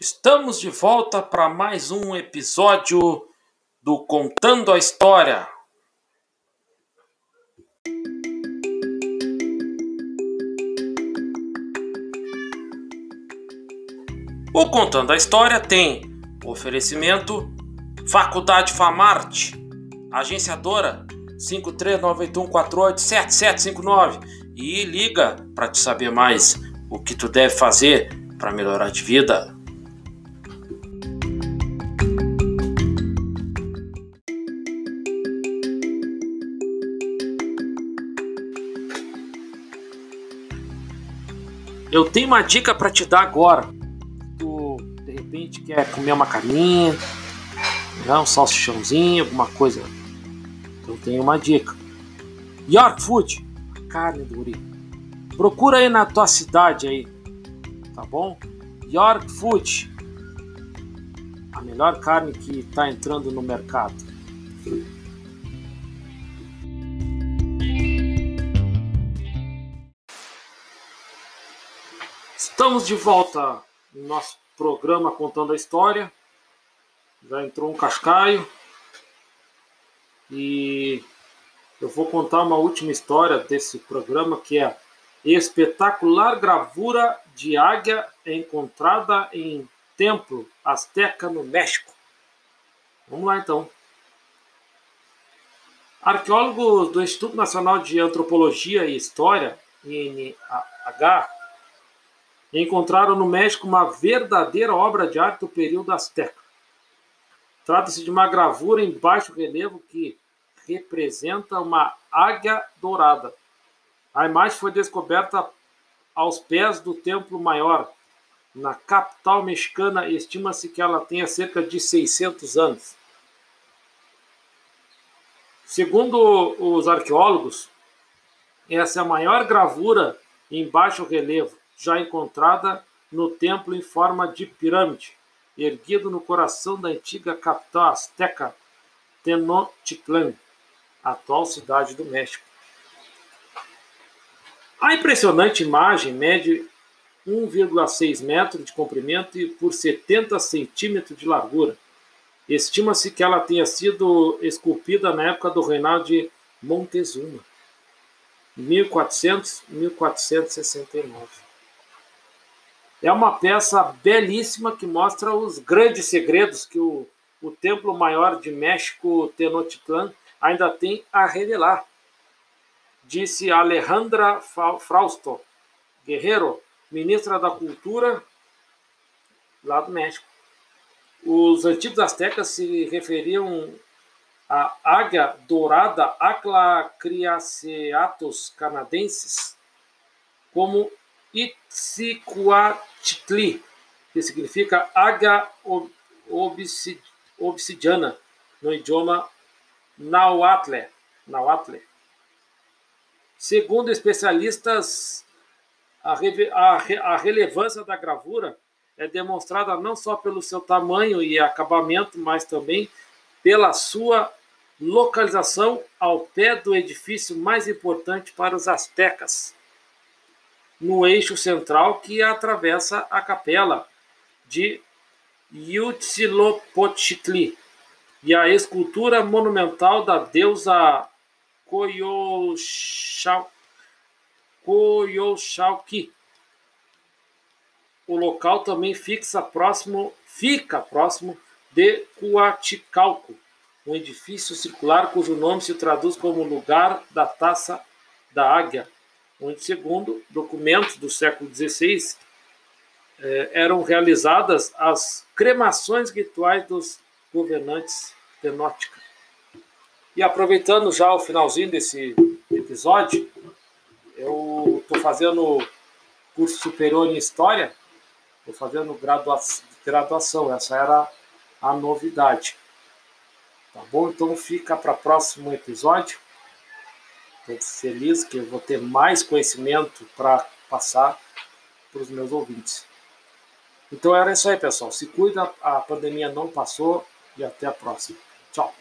Estamos de volta para mais um episódio do Contando a História. O Contando a História tem oferecimento Faculdade Famarte, agenciadora 53981487759 e liga para te saber mais o que tu deve fazer para melhorar de vida. Eu tenho uma dica para te dar agora. Tu de repente quer comer uma carninha, né, um salsichãozinho, alguma coisa. Eu tenho uma dica. York Food, carne do Uri. Procura aí na tua cidade aí, tá bom? York Food, a melhor carne que está entrando no mercado. Estamos de volta no nosso programa Contando a História. Já entrou um cascaio. E eu vou contar uma última história desse programa que é espetacular gravura de águia encontrada em templo azteca no México. Vamos lá então. Arqueólogos do Instituto Nacional de Antropologia e História, INH, encontraram no México uma verdadeira obra de arte do período azteca. Trata-se de uma gravura em baixo relevo que representa uma águia dourada. A imagem foi descoberta aos pés do Templo Maior, na capital mexicana. Estima-se que ela tenha cerca de 600 anos. Segundo os arqueólogos, essa é a maior gravura em baixo relevo já encontrada no templo em forma de pirâmide, erguido no coração da antiga capital azteca Tenochtitlan, atual cidade do México. A impressionante imagem mede 1,6 metros de comprimento e por 70 centímetros de largura. Estima-se que ela tenha sido esculpida na época do reinado de Montezuma, 1400-1469. É uma peça belíssima que mostra os grandes segredos que o, o Templo Maior de México, Tenochtitlan, ainda tem a revelar. Disse Alejandra Frausto Guerreiro, ministra da Cultura lá do México. Os antigos astecas se referiam à águia dourada Aclacriaceatus canadensis como Itzicoatli, que significa águia obsidiana no idioma Nahuatl. Nahuatl. Segundo especialistas, a, a, a relevância da gravura é demonstrada não só pelo seu tamanho e acabamento, mas também pela sua localização ao pé do edifício mais importante para os astecas, no eixo central que atravessa a capela de Huitzilopochtli e a escultura monumental da deusa Coyolxauhqui. O local também fixa próximo, fica próximo de Coaticalco, um edifício circular cujo nome se traduz como lugar da taça da águia, onde, segundo documentos do século XVI, eh, eram realizadas as cremações rituais dos governantes penótica. E aproveitando já o finalzinho desse episódio, eu estou fazendo curso superior em História, estou fazendo graduação, graduação, essa era a novidade. Tá bom? Então fica para o próximo episódio. Estou feliz que eu vou ter mais conhecimento para passar para os meus ouvintes. Então era isso aí, pessoal. Se cuida, a pandemia não passou e até a próxima. Tchau.